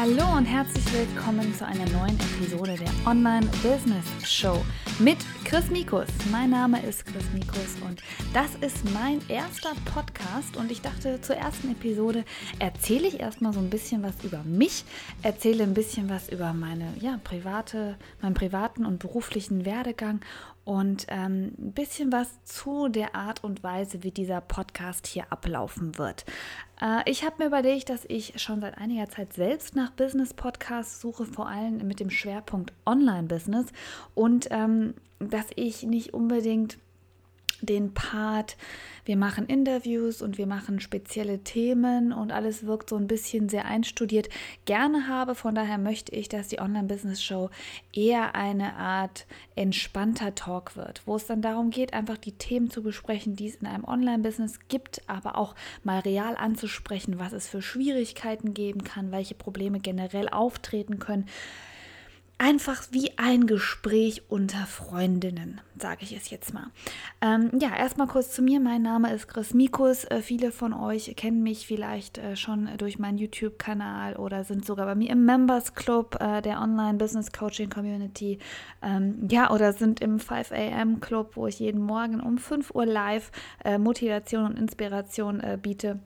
Hallo und herzlich willkommen zu einer neuen Episode der Online Business Show mit Chris Mikus. Mein Name ist Chris Mikus und das ist mein erster Podcast und ich dachte zur ersten Episode erzähle ich erstmal so ein bisschen was über mich, erzähle ein bisschen was über meine ja, private, meinen privaten und beruflichen Werdegang und ähm, ein bisschen was zu der Art und Weise, wie dieser Podcast hier ablaufen wird. Äh, ich habe mir überlegt, dass ich schon seit einiger Zeit selbst nach Business-Podcasts suche, vor allem mit dem Schwerpunkt Online-Business und ähm, dass ich nicht unbedingt den Part, wir machen Interviews und wir machen spezielle Themen und alles wirkt so ein bisschen sehr einstudiert, gerne habe. Von daher möchte ich, dass die Online-Business-Show eher eine Art entspannter Talk wird, wo es dann darum geht, einfach die Themen zu besprechen, die es in einem Online-Business gibt, aber auch mal real anzusprechen, was es für Schwierigkeiten geben kann, welche Probleme generell auftreten können einfach wie ein Gespräch unter Freundinnen, sage ich es jetzt mal. Ähm, ja, erstmal kurz zu mir. Mein Name ist Chris Mikus. Äh, viele von euch kennen mich vielleicht äh, schon durch meinen YouTube-Kanal oder sind sogar bei mir im Members Club äh, der Online Business Coaching Community. Ähm, ja, oder sind im 5 AM Club, wo ich jeden Morgen um 5 Uhr live äh, Motivation und Inspiration äh, biete.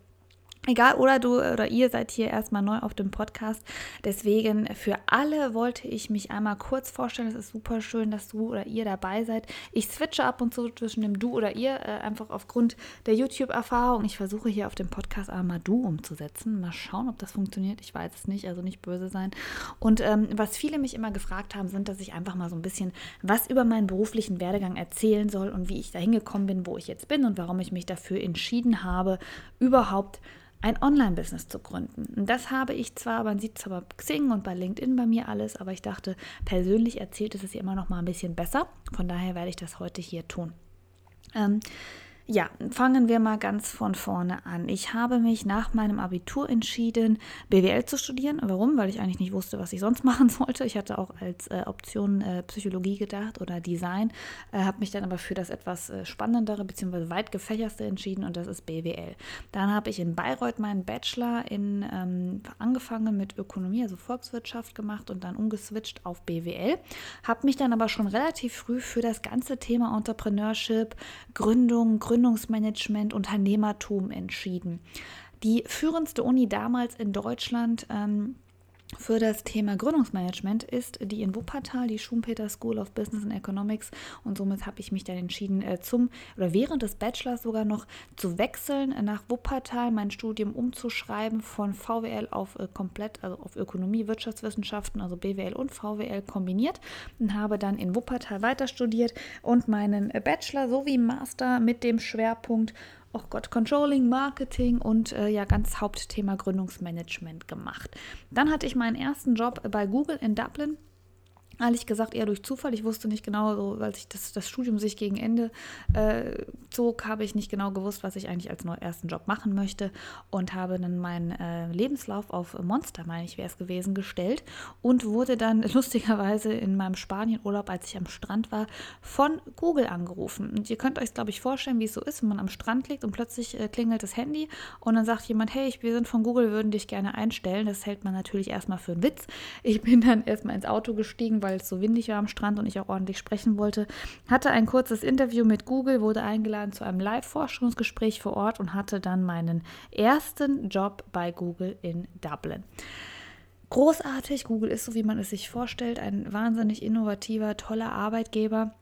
Egal, oder du oder ihr seid hier erstmal neu auf dem Podcast. Deswegen für alle wollte ich mich einmal kurz vorstellen. Es ist super schön, dass du oder ihr dabei seid. Ich switche ab und zu zwischen dem Du oder ihr, äh, einfach aufgrund der YouTube-Erfahrung. Ich versuche hier auf dem Podcast einmal Du umzusetzen. Mal schauen, ob das funktioniert. Ich weiß es nicht, also nicht böse sein. Und ähm, was viele mich immer gefragt haben, sind, dass ich einfach mal so ein bisschen was über meinen beruflichen Werdegang erzählen soll und wie ich da hingekommen bin, wo ich jetzt bin und warum ich mich dafür entschieden habe, überhaupt ein Online-Business zu gründen. Und das habe ich zwar, man sieht es aber bei Xing und bei LinkedIn bei mir alles, aber ich dachte, persönlich erzählt es es immer noch mal ein bisschen besser. Von daher werde ich das heute hier tun. Ähm, ja, fangen wir mal ganz von vorne an. Ich habe mich nach meinem Abitur entschieden, BWL zu studieren. Warum? Weil ich eigentlich nicht wusste, was ich sonst machen sollte. Ich hatte auch als äh, Option äh, Psychologie gedacht oder Design, äh, habe mich dann aber für das etwas äh, spannendere bzw. weit gefächerste entschieden und das ist BWL. Dann habe ich in Bayreuth meinen Bachelor in ähm, angefangen mit Ökonomie, also Volkswirtschaft gemacht und dann umgeswitcht auf BWL. Habe mich dann aber schon relativ früh für das ganze Thema Entrepreneurship, Gründung, Gründung Gründungsmanagement, Unternehmertum entschieden. Die führendste Uni damals in Deutschland ähm, für das Thema Gründungsmanagement ist die in Wuppertal, die Schumpeter School of Business and Economics. Und somit habe ich mich dann entschieden, äh, zum oder während des Bachelors sogar noch zu wechseln nach Wuppertal, mein Studium umzuschreiben von VWL auf äh, komplett, also auf Ökonomie, Wirtschaftswissenschaften, also BWL und VWL kombiniert und habe dann in Wuppertal weiter studiert und meinen Bachelor sowie Master mit dem Schwerpunkt oh Gott, Controlling, Marketing und äh, ja, ganz Hauptthema Gründungsmanagement gemacht. Dann hatte ich meinen ersten Job bei Google in Dublin Ehrlich gesagt eher durch Zufall. Ich wusste nicht genau, so, weil sich das, das Studium sich gegen Ende äh, zog, habe ich nicht genau gewusst, was ich eigentlich als ersten Job machen möchte und habe dann meinen äh, Lebenslauf auf Monster, meine ich, wäre es gewesen, gestellt und wurde dann lustigerweise in meinem Spanienurlaub, als ich am Strand war, von Google angerufen. Und ihr könnt euch, glaube ich, vorstellen, wie es so ist, wenn man am Strand liegt und plötzlich äh, klingelt das Handy und dann sagt jemand, hey, wir sind von Google, würden dich gerne einstellen. Das hält man natürlich erstmal für einen Witz. Ich bin dann erstmal ins Auto gestiegen, weil es so windig war am Strand und ich auch ordentlich sprechen wollte, hatte ein kurzes Interview mit Google, wurde eingeladen zu einem Live-Forschungsgespräch vor Ort und hatte dann meinen ersten Job bei Google in Dublin. Großartig, Google ist so, wie man es sich vorstellt, ein wahnsinnig innovativer, toller Arbeitgeber.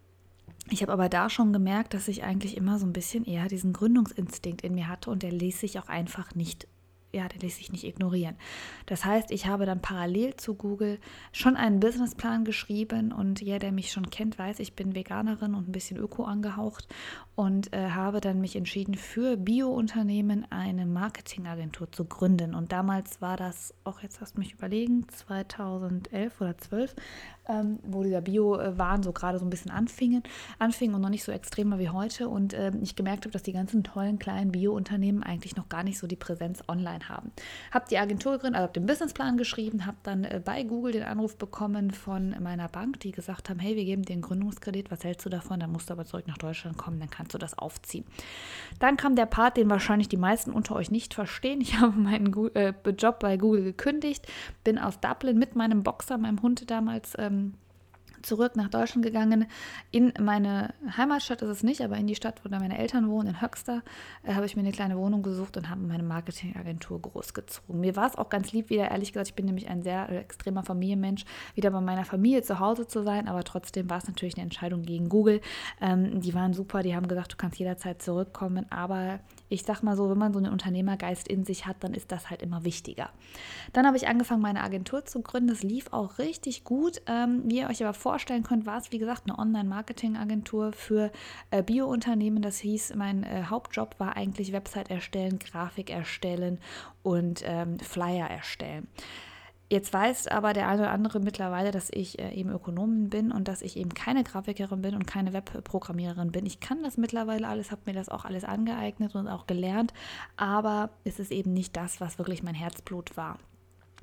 Ich habe aber da schon gemerkt, dass ich eigentlich immer so ein bisschen eher diesen Gründungsinstinkt in mir hatte und der ließ sich auch einfach nicht ja, der ließ sich nicht ignorieren. Das heißt, ich habe dann parallel zu Google schon einen Businessplan geschrieben und jeder, der mich schon kennt, weiß, ich bin Veganerin und ein bisschen öko angehaucht und äh, habe dann mich entschieden, für Bio-Unternehmen eine Marketingagentur zu gründen. Und damals war das, auch jetzt hast du mich überlegen, 2011 oder 12, ähm, wo dieser Bio-Wahn so gerade so ein bisschen anfingen, anfing und noch nicht so extrem war wie heute. Und äh, ich gemerkt habe, dass die ganzen tollen kleinen Bio-Unternehmen eigentlich noch gar nicht so die Präsenz online online haben. Habe die Agentur gegründet, also habe den Businessplan geschrieben, habe dann äh, bei Google den Anruf bekommen von meiner Bank, die gesagt haben, hey, wir geben dir einen Gründungskredit, was hältst du davon? Dann musst du aber zurück nach Deutschland kommen, dann kannst du das aufziehen. Dann kam der Part, den wahrscheinlich die meisten unter euch nicht verstehen. Ich habe meinen äh, Job bei Google gekündigt, bin aus Dublin mit meinem Boxer, meinem Hund damals ähm, zurück nach Deutschland gegangen. In meine Heimatstadt ist es nicht, aber in die Stadt, wo da meine Eltern wohnen, in Höxter, äh, habe ich mir eine kleine Wohnung gesucht und habe meine Marketingagentur großgezogen. Mir war es auch ganz lieb, wieder ehrlich gesagt, ich bin nämlich ein sehr äh, extremer Familienmensch, wieder bei meiner Familie zu Hause zu sein, aber trotzdem war es natürlich eine Entscheidung gegen Google. Ähm, die waren super, die haben gesagt, du kannst jederzeit zurückkommen, aber ich sag mal so, wenn man so einen Unternehmergeist in sich hat, dann ist das halt immer wichtiger. Dann habe ich angefangen, meine Agentur zu gründen. Das lief auch richtig gut. Ähm, wie ihr euch aber vorstellen könnt, war es, wie gesagt, eine Online-Marketing-Agentur für äh, Bio-Unternehmen. Das hieß, mein äh, Hauptjob war eigentlich Website erstellen, Grafik erstellen und ähm, Flyer erstellen. Jetzt weiß aber der eine oder andere mittlerweile, dass ich äh, eben Ökonomin bin und dass ich eben keine Grafikerin bin und keine Webprogrammiererin bin. Ich kann das mittlerweile alles, habe mir das auch alles angeeignet und auch gelernt, aber es ist eben nicht das, was wirklich mein Herzblut war.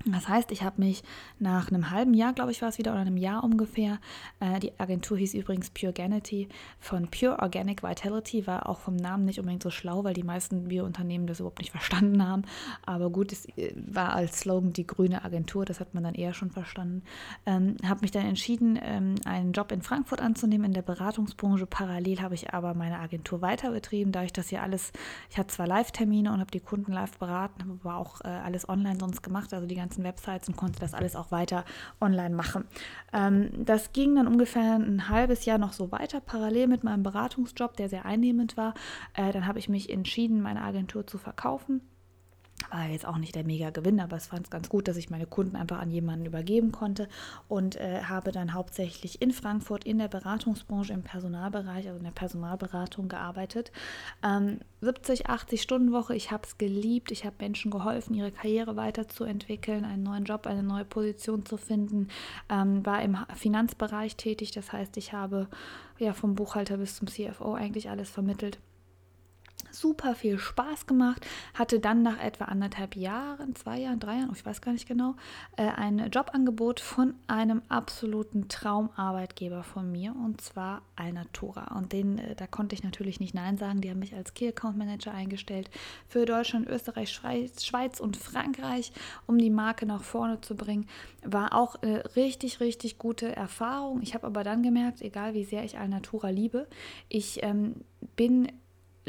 Das heißt, ich habe mich nach einem halben Jahr, glaube ich, war es wieder, oder einem Jahr ungefähr, äh, die Agentur hieß übrigens Pure Ganity von Pure Organic Vitality, war auch vom Namen nicht unbedingt so schlau, weil die meisten Biounternehmen das überhaupt nicht verstanden haben. Aber gut, es äh, war als Slogan die grüne Agentur, das hat man dann eher schon verstanden. Ähm, habe mich dann entschieden, ähm, einen Job in Frankfurt anzunehmen in der Beratungsbranche. Parallel habe ich aber meine Agentur weiter betrieben, da ich das hier alles, ich hatte zwar Live-Termine und habe die Kunden live beraten, aber auch äh, alles online sonst gemacht, also die ganze ganzen Websites und konnte das alles auch weiter online machen. Ähm, das ging dann ungefähr ein halbes Jahr noch so weiter, parallel mit meinem Beratungsjob, der sehr einnehmend war. Äh, dann habe ich mich entschieden, meine Agentur zu verkaufen war jetzt auch nicht der mega Gewinn, aber es fand es ganz gut, dass ich meine Kunden einfach an jemanden übergeben konnte und äh, habe dann hauptsächlich in Frankfurt in der Beratungsbranche im Personalbereich, also in der Personalberatung gearbeitet. Ähm, 70, 80 Stunden Woche, ich habe es geliebt, ich habe Menschen geholfen, ihre Karriere weiterzuentwickeln, einen neuen Job, eine neue Position zu finden, ähm, war im Finanzbereich tätig, das heißt, ich habe ja vom Buchhalter bis zum CFO eigentlich alles vermittelt super viel Spaß gemacht, hatte dann nach etwa anderthalb Jahren, zwei Jahren, drei Jahren, ich weiß gar nicht genau, äh, ein Jobangebot von einem absoluten Traumarbeitgeber von mir und zwar Alnatura. Und den, äh, da konnte ich natürlich nicht Nein sagen. Die haben mich als Key Account Manager eingestellt für Deutschland, Österreich, Schweiz und Frankreich, um die Marke nach vorne zu bringen. War auch eine richtig, richtig gute Erfahrung. Ich habe aber dann gemerkt, egal wie sehr ich Alnatura liebe, ich ähm, bin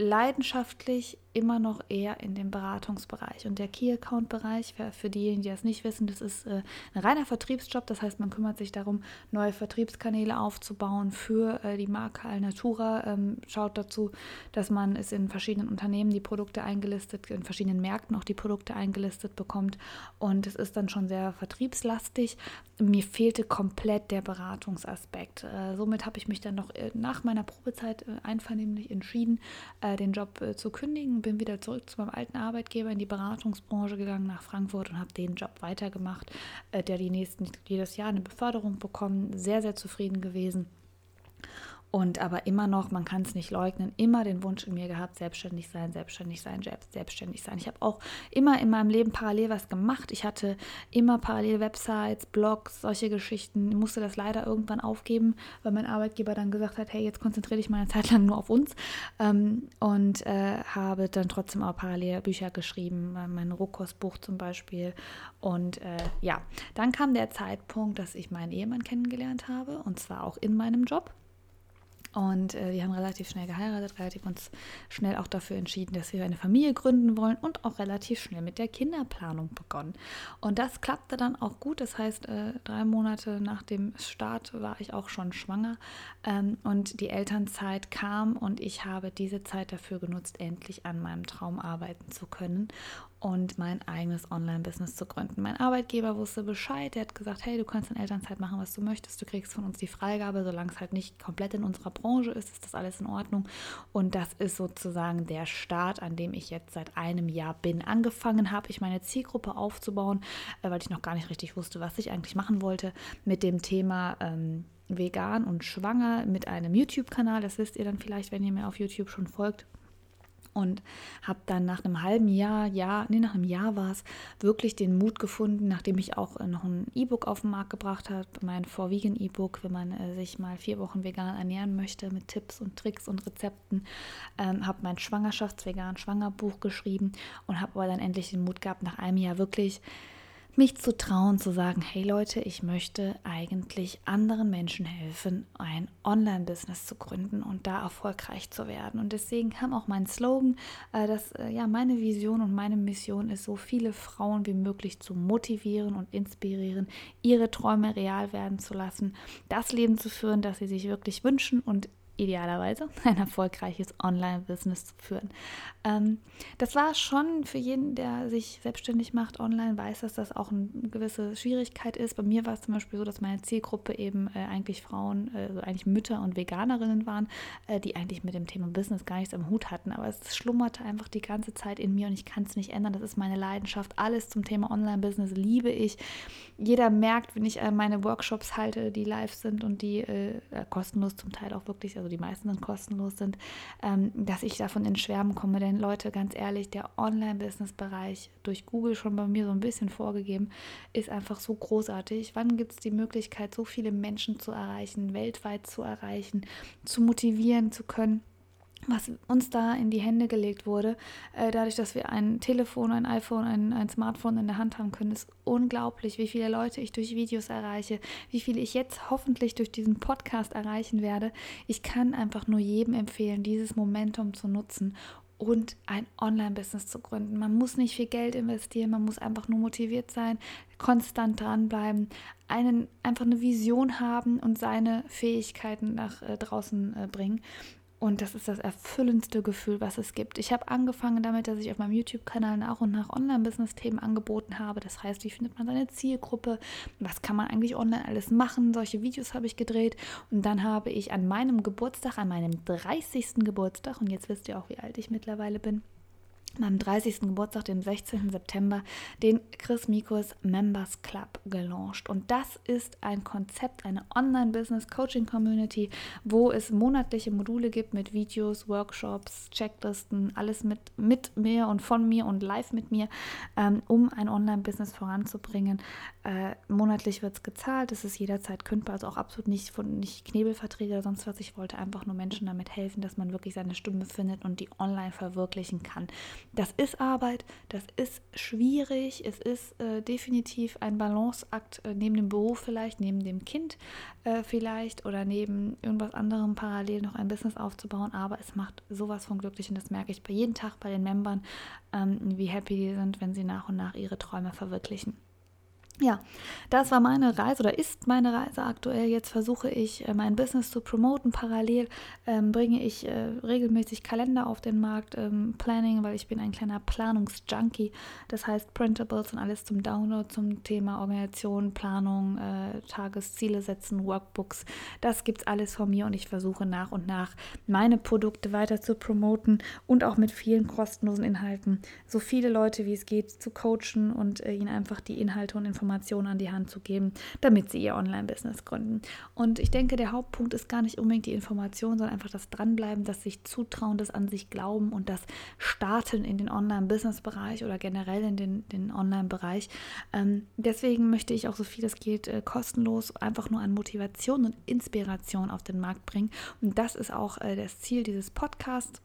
leidenschaftlich immer noch eher in dem Beratungsbereich. Und der Key-Account-Bereich, für, diejenigen, die das nicht wissen, das ist äh, ein reiner Vertriebsjob. Das heißt, man kümmert sich darum, neue Vertriebskanäle aufzubauen für äh, die Marke Alnatura. Ähm, schaut dazu, dass man es in verschiedenen Unternehmen die Produkte eingelistet, in verschiedenen Märkten auch die Produkte eingelistet bekommt. Und es ist dann schon sehr vertriebslastig. Mir fehlte komplett der Beratungsaspekt. Äh, somit habe ich mich dann noch nach meiner Probezeit einvernehmlich entschieden, den Job zu kündigen bin wieder zurück zu meinem alten Arbeitgeber in die Beratungsbranche gegangen nach Frankfurt und habe den Job weitergemacht, äh, der die nächsten jedes Jahr eine Beförderung bekommen, sehr sehr zufrieden gewesen und aber immer noch, man kann es nicht leugnen, immer den Wunsch in mir gehabt, selbstständig sein, selbstständig sein, selbstständig sein. Ich habe auch immer in meinem Leben parallel was gemacht. Ich hatte immer parallel Websites, Blogs, solche Geschichten. Ich musste das leider irgendwann aufgeben, weil mein Arbeitgeber dann gesagt hat, hey, jetzt konzentriere dich mal eine Zeit lang nur auf uns. Ähm, und äh, habe dann trotzdem auch parallel Bücher geschrieben, äh, mein Rohkostbuch zum Beispiel. Und äh, ja, dann kam der Zeitpunkt, dass ich meinen Ehemann kennengelernt habe und zwar auch in meinem Job. Und äh, wir haben relativ schnell geheiratet, relativ uns schnell auch dafür entschieden, dass wir eine Familie gründen wollen und auch relativ schnell mit der Kinderplanung begonnen. Und das klappte dann auch gut. Das heißt, äh, drei Monate nach dem Start war ich auch schon schwanger ähm, und die Elternzeit kam und ich habe diese Zeit dafür genutzt, endlich an meinem Traum arbeiten zu können und mein eigenes Online-Business zu gründen. Mein Arbeitgeber wusste Bescheid, er hat gesagt, hey, du kannst in Elternzeit machen, was du möchtest, du kriegst von uns die Freigabe, solange es halt nicht komplett in unserer Branche ist, ist das alles in Ordnung. Und das ist sozusagen der Start, an dem ich jetzt seit einem Jahr bin. Angefangen habe ich meine Zielgruppe aufzubauen, äh, weil ich noch gar nicht richtig wusste, was ich eigentlich machen wollte mit dem Thema. Ähm, vegan und schwanger mit einem YouTube-Kanal. Das wisst ihr dann vielleicht, wenn ihr mir auf YouTube schon folgt. Und habe dann nach einem halben Jahr, ja, nee, nach einem Jahr war es, wirklich den Mut gefunden, nachdem ich auch äh, noch ein E-Book auf den Markt gebracht habe, mein Vorwiegen E-Book, wenn man äh, sich mal vier Wochen vegan ernähren möchte mit Tipps und Tricks und Rezepten, ähm, habe mein Schwangerschaftsvegan Schwangerbuch geschrieben und habe aber dann endlich den Mut gehabt, nach einem Jahr wirklich mich zu trauen, zu sagen, hey Leute, ich möchte eigentlich anderen Menschen helfen, ein Online-Business zu gründen und da erfolgreich zu werden. Und deswegen kam auch mein Slogan, äh, dass äh, ja meine Vision und meine Mission ist, so viele Frauen wie möglich zu motivieren und inspirieren, ihre Träume real werden zu lassen, das Leben zu führen, das sie sich wirklich wünschen und idealerweise ein erfolgreiches Online-Business zu führen. Ähm, das war schon für jeden, der sich selbstständig macht online, weiß, dass das auch eine gewisse Schwierigkeit ist. Bei mir war es zum Beispiel so, dass meine Zielgruppe eben äh, eigentlich Frauen, äh, also eigentlich Mütter und Veganerinnen waren, äh, die eigentlich mit dem Thema Business gar nichts am Hut hatten. Aber es schlummerte einfach die ganze Zeit in mir und ich kann es nicht ändern. Das ist meine Leidenschaft. Alles zum Thema Online-Business liebe ich. Jeder merkt, wenn ich äh, meine Workshops halte, die live sind und die äh, kostenlos zum Teil auch wirklich, also die meisten dann kostenlos sind, ähm, dass ich davon in Schwärmen komme. Denn Leute, ganz ehrlich, der Online-Business-Bereich, durch Google schon bei mir so ein bisschen vorgegeben, ist einfach so großartig. Wann gibt es die Möglichkeit, so viele Menschen zu erreichen, weltweit zu erreichen, zu motivieren zu können? Was uns da in die Hände gelegt wurde, äh, dadurch, dass wir ein Telefon, ein iPhone, ein, ein Smartphone in der Hand haben können, ist unglaublich, wie viele Leute ich durch Videos erreiche, wie viele ich jetzt hoffentlich durch diesen Podcast erreichen werde. Ich kann einfach nur jedem empfehlen, dieses Momentum zu nutzen und ein Online-Business zu gründen. Man muss nicht viel Geld investieren, man muss einfach nur motiviert sein, konstant dranbleiben, einen, einfach eine Vision haben und seine Fähigkeiten nach äh, draußen äh, bringen. Und das ist das erfüllendste Gefühl, was es gibt. Ich habe angefangen damit, dass ich auf meinem YouTube-Kanal nach und nach Online-Business-Themen angeboten habe. Das heißt, wie findet man seine Zielgruppe? Was kann man eigentlich online alles machen? Solche Videos habe ich gedreht. Und dann habe ich an meinem Geburtstag, an meinem 30. Geburtstag, und jetzt wisst ihr auch, wie alt ich mittlerweile bin, meinem 30. Geburtstag, dem 16. September, den Chris Mikos Members Club gelauncht. Und das ist ein Konzept, eine Online-Business-Coaching-Community, wo es monatliche Module gibt mit Videos, Workshops, Checklisten, alles mit, mit mir und von mir und live mit mir, ähm, um ein Online-Business voranzubringen. Äh, monatlich wird es gezahlt, es ist jederzeit kündbar, also auch absolut nicht von nicht Knebelverträge oder sonst was. Ich wollte einfach nur Menschen damit helfen, dass man wirklich seine Stimme findet und die online verwirklichen kann. Das ist Arbeit, das ist schwierig, es ist äh, definitiv ein Balanceakt äh, neben dem Beruf vielleicht, neben dem Kind äh, vielleicht oder neben irgendwas anderem parallel noch ein Business aufzubauen, aber es macht sowas von glücklich und das merke ich bei jedem Tag bei den Membern, ähm, wie happy die sind, wenn sie nach und nach ihre Träume verwirklichen. Ja, das war meine Reise oder ist meine Reise aktuell. Jetzt versuche ich, äh, mein Business zu promoten. Parallel ähm, bringe ich äh, regelmäßig Kalender auf den Markt, ähm, Planning, weil ich bin ein kleiner Planungsjunkie. Das heißt Printables und alles zum Download zum Thema Organisation, Planung, äh, Tagesziele setzen, Workbooks. Das gibt es alles von mir und ich versuche nach und nach meine Produkte weiter zu promoten und auch mit vielen kostenlosen Inhalten so viele Leute wie es geht zu coachen und äh, ihnen einfach die Inhalte und Informationen Informationen an die Hand zu geben, damit sie ihr Online-Business gründen. Und ich denke, der Hauptpunkt ist gar nicht unbedingt die Information, sondern einfach das Dranbleiben, das sich zutrauen, das an sich glauben und das Starten in den Online-Business-Bereich oder generell in den, den Online-Bereich. Ähm, deswegen möchte ich auch so viel es geht äh, kostenlos einfach nur an Motivation und Inspiration auf den Markt bringen. Und das ist auch äh, das Ziel dieses Podcasts.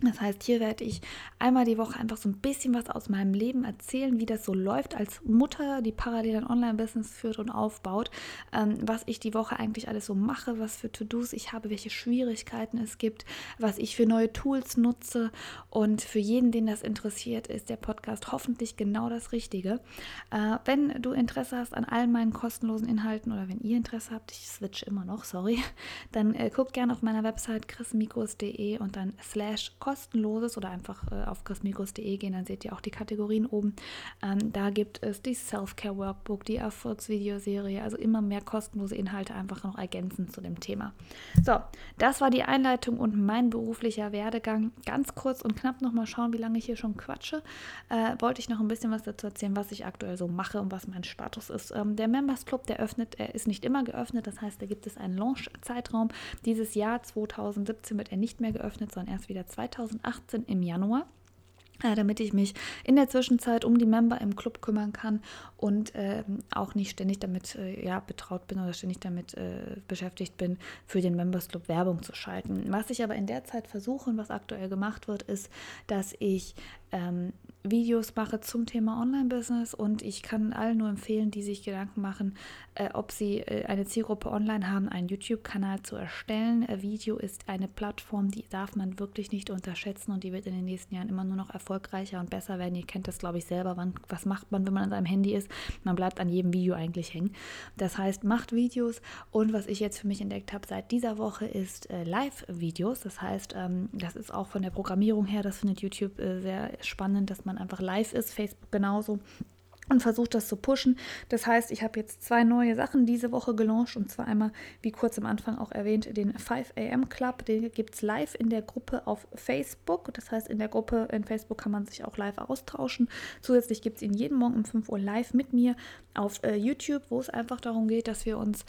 Das heißt, hier werde ich einmal die Woche einfach so ein bisschen was aus meinem Leben erzählen, wie das so läuft als Mutter, die parallel ein Online-Business führt und aufbaut, ähm, was ich die Woche eigentlich alles so mache, was für To-Dos ich habe, welche Schwierigkeiten es gibt, was ich für neue Tools nutze. Und für jeden, den das interessiert, ist der Podcast hoffentlich genau das Richtige. Äh, wenn du Interesse hast an allen meinen kostenlosen Inhalten oder wenn ihr Interesse habt, ich switch immer noch, sorry, dann äh, guckt gerne auf meiner Website chrismikos.de und dann slash kostenloses oder einfach äh, auf chrismikus.de gehen, dann seht ihr auch die Kategorien oben. Ähm, da gibt es die Self-Care Workbook, die Erfolgsvideoserie, also immer mehr kostenlose Inhalte einfach noch ergänzend zu dem Thema. So, das war die Einleitung und mein beruflicher Werdegang. Ganz kurz und knapp nochmal schauen, wie lange ich hier schon quatsche. Äh, wollte ich noch ein bisschen was dazu erzählen, was ich aktuell so mache und was mein Status ist. Ähm, der Members Club, der öffnet, er ist nicht immer geöffnet, das heißt, da gibt es einen Launch-Zeitraum. Dieses Jahr 2017 wird er nicht mehr geöffnet, sondern erst wieder 2018. 2018 im Januar äh, damit ich mich in der Zwischenzeit um die Member im Club kümmern kann und äh, auch nicht ständig damit äh, ja, betraut bin oder ständig damit äh, beschäftigt bin, für den Members Club Werbung zu schalten. Was ich aber in der Zeit versuche und was aktuell gemacht wird, ist, dass ich ähm, Videos mache zum Thema Online-Business und ich kann allen nur empfehlen, die sich Gedanken machen, äh, ob sie äh, eine Zielgruppe online haben, einen YouTube-Kanal zu erstellen. Äh, Video ist eine Plattform, die darf man wirklich nicht unterschätzen und die wird in den nächsten Jahren immer nur noch erfolgreicher und besser werden. Ihr kennt das, glaube ich, selber. Wann, was macht man, wenn man an seinem Handy ist? Man bleibt an jedem Video eigentlich hängen. Das heißt, macht Videos und was ich jetzt für mich entdeckt habe seit dieser Woche ist äh, Live-Videos. Das heißt, ähm, das ist auch von der Programmierung her, das findet YouTube äh, sehr spannend, dass man einfach live ist, Facebook genauso und versucht das zu pushen. Das heißt, ich habe jetzt zwei neue Sachen diese Woche gelauncht und zwar einmal, wie kurz am Anfang auch erwähnt, den 5 AM Club. Den gibt es live in der Gruppe auf Facebook. Das heißt, in der Gruppe in Facebook kann man sich auch live austauschen. Zusätzlich gibt es ihn jeden Morgen um 5 Uhr live mit mir auf äh, YouTube, wo es einfach darum geht, dass wir uns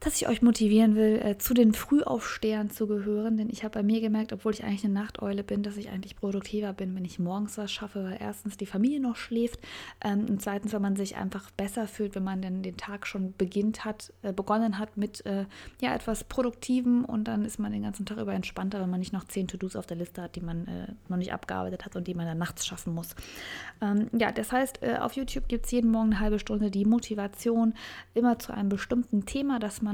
dass ich euch motivieren will, äh, zu den Frühaufstehern zu gehören. Denn ich habe bei mir gemerkt, obwohl ich eigentlich eine Nachteule bin, dass ich eigentlich produktiver bin, wenn ich morgens was schaffe, weil erstens die Familie noch schläft ähm, und zweitens, wenn man sich einfach besser fühlt, wenn man denn den Tag schon beginnt hat, äh, begonnen hat mit äh, ja, etwas Produktivem und dann ist man den ganzen Tag über entspannter, wenn man nicht noch zehn To-Dos auf der Liste hat, die man noch nicht abgearbeitet hat und die man dann nachts schaffen muss. Ähm, ja, das heißt, auf YouTube gibt es jeden Morgen eine halbe Stunde die Motivation immer zu einem bestimmten Thema, das man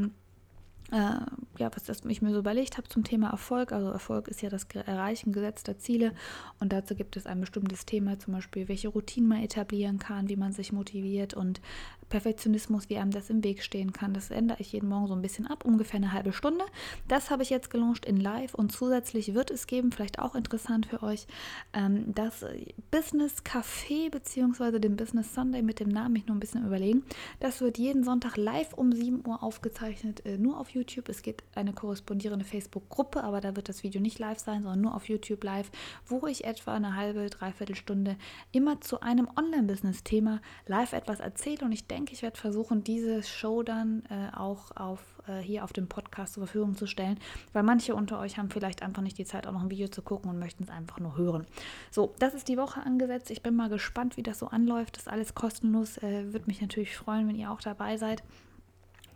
äh, ja, was das, ich mir so überlegt habe zum Thema Erfolg. Also Erfolg ist ja das Erreichen gesetzter Ziele und dazu gibt es ein bestimmtes Thema, zum Beispiel welche Routinen man etablieren kann, wie man sich motiviert und Perfektionismus, wie einem das im Weg stehen kann. Das ändere ich jeden Morgen so ein bisschen ab, ungefähr eine halbe Stunde. Das habe ich jetzt gelauncht in Live und zusätzlich wird es geben, vielleicht auch interessant für euch, ähm, das Business Café bzw. den Business Sunday mit dem Namen, mich nur ein bisschen überlegen. Das wird jeden Sonntag live um 7 Uhr aufgezeichnet, äh, nur auf YouTube. Es gibt eine korrespondierende Facebook-Gruppe, aber da wird das Video nicht live sein, sondern nur auf YouTube live, wo ich etwa eine halbe, dreiviertel Stunde immer zu einem Online-Business-Thema live etwas erzähle und ich denke, denke, ich werde versuchen, diese Show dann äh, auch auf, äh, hier auf dem Podcast zur Verfügung zu stellen, weil manche unter euch haben vielleicht einfach nicht die Zeit, auch noch ein Video zu gucken und möchten es einfach nur hören. So, das ist die Woche angesetzt. Ich bin mal gespannt, wie das so anläuft. Das ist alles kostenlos. Äh, Würde mich natürlich freuen, wenn ihr auch dabei seid.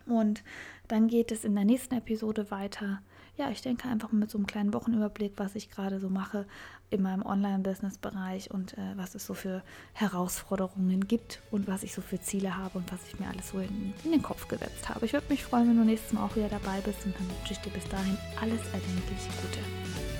Und dann geht es in der nächsten Episode weiter ja, ich denke einfach mit so einem kleinen Wochenüberblick, was ich gerade so mache in meinem Online-Business-Bereich und äh, was es so für Herausforderungen gibt und was ich so für Ziele habe und was ich mir alles so in, in den Kopf gesetzt habe. Ich würde mich freuen, wenn du nächstes Mal auch wieder dabei bist und dann wünsche ich dir bis dahin alles erdenklich Gute.